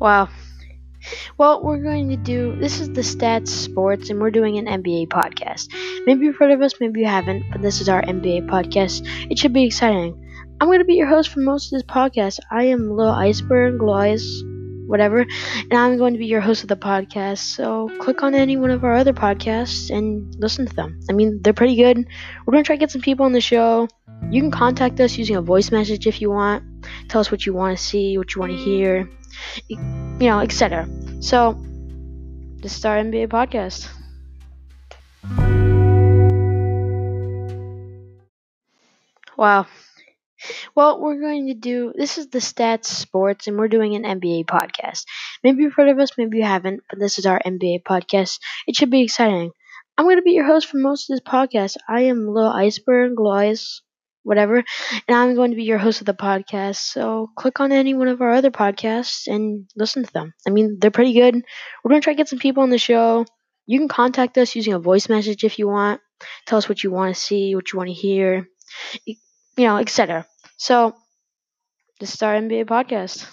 Wow. Well, we're going to do this is the Stats Sports, and we're doing an NBA podcast. Maybe you've heard of us, maybe you haven't, but this is our NBA podcast. It should be exciting. I'm going to be your host for most of this podcast. I am Little Iceberg, Little Ice, whatever, and I'm going to be your host of the podcast. So click on any one of our other podcasts and listen to them. I mean, they're pretty good. We're going to try to get some people on the show. You can contact us using a voice message if you want. Tell us what you want to see, what you want to mm. hear you know, etc. So, the Stats NBA podcast. Wow. Well, we're going to do this is the Stats Sports, and we're doing an NBA podcast. Maybe you've heard of us, maybe you haven't, but this is our NBA podcast. It should be exciting. I'm going to be your host for most of this podcast. I am Little Iceberg, Little Ice, whatever. And I'm going to be your host of the podcast. So click on any one of our other podcasts and listen to them. I mean, they're pretty good. We're going to try to get some people on the show. You can contact us using a voice message if you want. Tell us what you want to see, what you want to hear, you know, etc. So, the Stats NBA podcast.